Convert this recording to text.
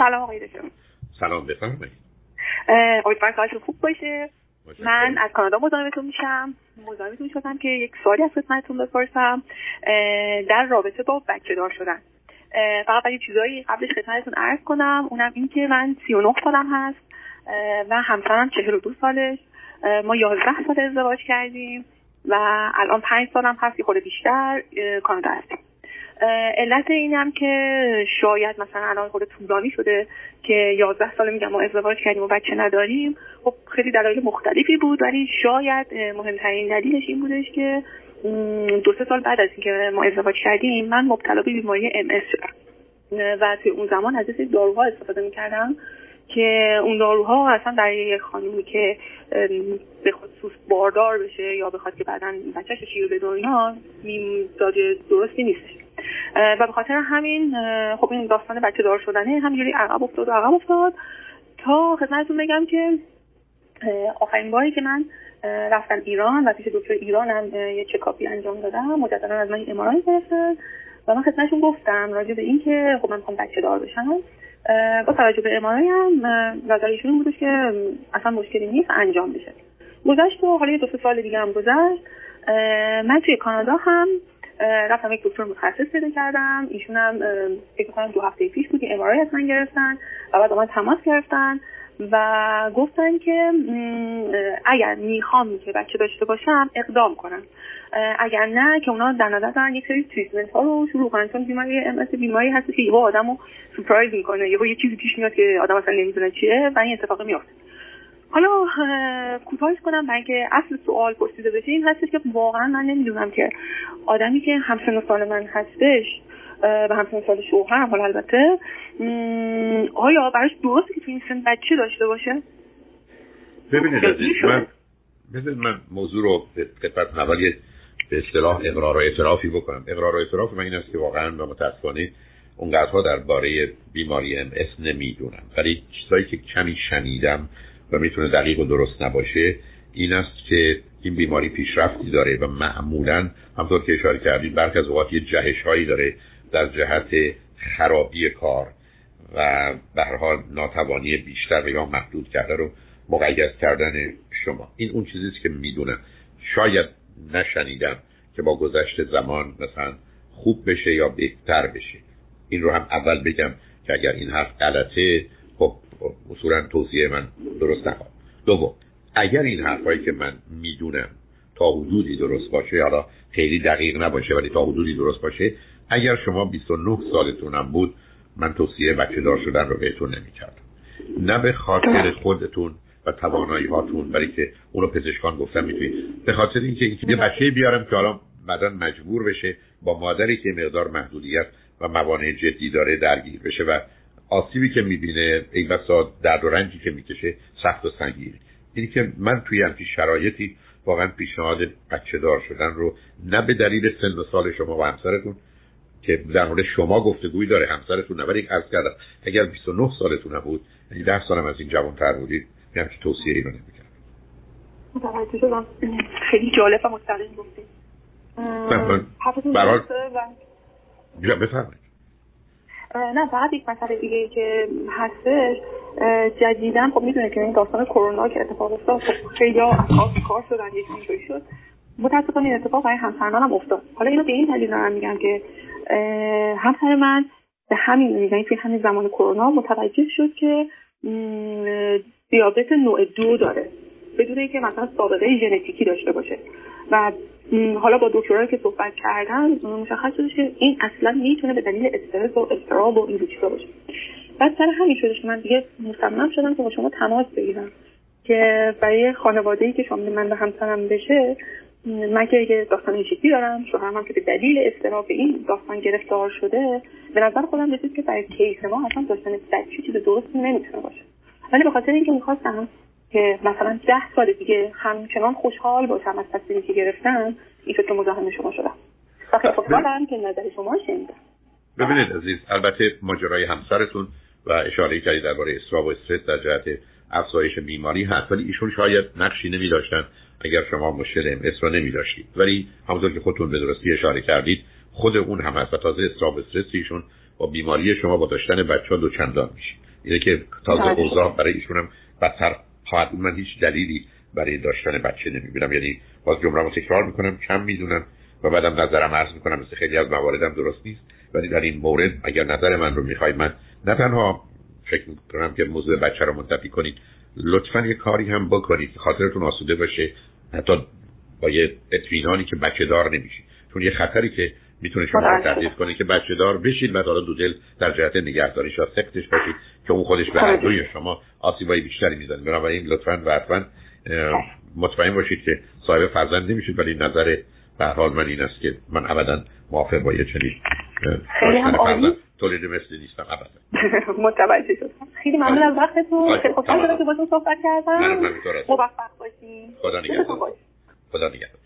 سلام آقای دکتر. سلام بفرمایید. امیدوارم کارتون خوب باشه. من از کانادا مزاحمتون میشم. مزاحمتون شدم که یک سوالی از خدمتتون بپرسم. در رابطه با بچه دار شدن. فقط برای چیزایی قبلش خدمتتون عرض کنم. اونم این که من 39 سالم هست و همسرم 42 سالش ما 11 سال ازدواج کردیم و الان 5 سالم هست یه خورده بیشتر کانادا هستیم. علت اینم که شاید مثلا الان خود طولانی شده که یازده ساله میگم ما ازدواج کردیم و بچه نداریم. خب خیلی دلایل مختلفی بود ولی شاید مهمترین دلیلش این بودش که دو سه سال بعد از اینکه ما ازدواج کردیم من مبتلا به بیماری ام شدم. و توی اون زمان از داروها استفاده می‌کردم که اون داروها اصلا در یک خانومی که به خصوص باردار بشه یا بخواد که بعدا بچهش شیر به دنیا داده درستی نیستش. و به خاطر همین خب این داستان بچه دار شدنه همینجوری عقب افتاد و عقب افتاد تا خدمتتون بگم که آخرین باری که من رفتم ایران و پیش دکتر ایرانم یه چکاپی انجام دادم. مجددا از من امارای گرفتن و من خدمتشون گفتم راجع به اینکه خب من می‌خوام بچه دار بشم با توجه به امارای هم نظرشون بودش که اصلا مشکلی نیست انجام بشه. گذشت و حالا یه دو سال دیگه هم گذشت. من توی کانادا هم رفتم یک دکتر متخصص پیدا کردم. ایشون هم فکر کنم دو هفته پیش بود امارای از من گرفتن و بعد من تماس گرفتن و گفتن که اگر می‌خوام که بچه داشته باشم اقدام کنم. اگر نه که اونا در نظر دارن یک سری تریتمنت ها رو شروع کنن. چون بیماری ام بیماری هست که یهو آدمو سورپرایز می‌کنه. یهو یه چیزی پیش میاد که آدم اصلا نمی‌دونه چیه و این اتفاق میافته. حالا کوتاهش کنم برای اینکه اصل سوال پرسیده بشه. این هستش که واقعا من نمی‌دونم که آدمی که همسن سال من هستش و همسن سال شوهرم حالا البته آیا براش درسته که تو این سن بچه داشته باشه؟ ببینید من بذارید من موضوع رو به قطعت اولی به اصطلاح اقرار و اعترافی بکنم. اقرار و اعتراف من این است که واقعا و متاسفانه اونقدرها درباره بیماری ام اس نمی‌دونم. ولی چیزایی که کمی شنیدم و می‌تونه دقیق و درست نباشه این است که این بیماری پیشرفتی داره و معمولا همطور که اشاره کردید برخی از اوقات یه جهش هایی داره در جهت خرابی کار و به حال ناتوانی بیشتر یا محدود کرده رو مقید کردن شما. این اون چیزی که می‌دونم. شاید نشنیدم که با گذشت زمان مثلا خوب بشه یا بهتر بشه. این رو هم اول بگم که اگر این حرف غلطه خب اصولا توصیه من درست نخواهد دوم اگر این حرفایی که من می‌دونم تا حدودی درست باشه حالا خیلی دقیق نباشه ولی تا حدودی درست باشه اگر شما 29 سالتونم بود من توصیه بچه دار شدن رو بهتون نمی‌کردم. نه به خاطر خودتون و توانایی هاتون برای که اونو پزشکان گفتم می‌تونید. به خاطر اینکه یه بچه بیارم که حالا بعدا مجبور بشه با مادری که مقدار محدودیت و موانع جدی داره درگیر بشه و آسیبی که می‌بینه این بسا درد و رنجی که می‌کشه سخت و سنگینه. اینی که من توی همچین شرایطی واقعا پیشنهاد بچه دار شدن رو نه به دلیل سن و سال شما و همسرتون که در مورد شما گفتگویی داره همسرتون نه ولی عرض کردم اگر 29 سالتون نبود یعنی 10 سالم از این جوانتر بودید یه همچین توصیه ای رو نمی‌کردم. خیلی جالب و مستقیم گفتید بفرمایید. نه فقط یک مسئله دیگه که هستش. جدیدن خب می‌دونه که این داستان کرونا که اتفاق افتاد خب خیلی کار شدن یک اینجوری شد. متاسفانه این اتفاق برای همسر منم افتاد. حالا اینو به این دلیل دارم میگم که همسر من به همین میگن توی همین زمان کرونا متوجه شد که دیابت نوع دو داره. بدون اینکه مثلا سابقه ژنتیکی داشته باشه. و حالا با دکترایی که صحبت کردن مشخص شده که این اصلا می‌تونه به دلیل استرس و استراب و این چیزا باشه. بعد سر همین که من دیگه مصمم شدم که با شما تماس بگیرم که برای خانواده ای که شامل من به همسرم بشه من که یه داستان این دارم؟ شوهرم هم که به دلیل استراب این داستان گرفتار شده به نظر خودم رسید که برای کیس ما اصلا داشتن بچه چیز درست نمی‌تونه باشه. ولی به خاطر اینکه می‌خواستم که مثلا ده سال دیگه همچنان خوشحال باشم از تصمیمی که گرفتم این فکر مزاحم شما شدم. و خوشحالم که نظر شما شنیدم. ببینید عزیز البته ماجرای همسرتون و اشاره کردید درباره استراب و استرس در جهت افزایش بیماری هست ولی ایشون شاید نقشی نمی داشتن اگر شما مشکل ام رو نمی داشتید ولی همونطور که خودتون به درستی اشاره کردید خود اون هم هست و تازه استراب استرس ایشون با بیماری شما با داشتن بچه ها دو چندان میشه. اینه که تازه بله. اوضاع برای ایشونم بدتر خواهد من هیچ دلیلی برای داشتن بچه نمی‌بینم. یعنی باز جمله رو تکرار می‌کنم کم می‌دونم و بعدم نظرم عرض می‌کنم. مثل خیلی از مواردم درست نیست. ولی در این مورد اگر نظر من رو می‌خواید من نه تنها فکر می‌کنم که موضوع بچه رو منتفی کنید لطفا یه کاری هم بکنید. خاطرتون آسوده باشه. حتی با یه اطمینانی که بچه دار نمیشید. چون یه خطری که می‌تونه شما رو تهدید کنه که بچه دار بشید بعد حالا دو دل در جهت نگهداریش و سختش باشید که اون خودش به هر شما آسیبای بیشتری می‌زنه. بنابراین لطفا و حتما مطمئن باشید که صاحب فرزند نمیشید ولی نظر به حال من این است که من ابدا موافق با یه چنین خیلی هم عالی. تولید مثل نیستم ابدا. متوجه شدم. خیلی ممنون از وقتتون. خیلی خوشحال شدم که باتون صحبت کردم. موفق باشید خدا نگهدار. خدا نگهدار.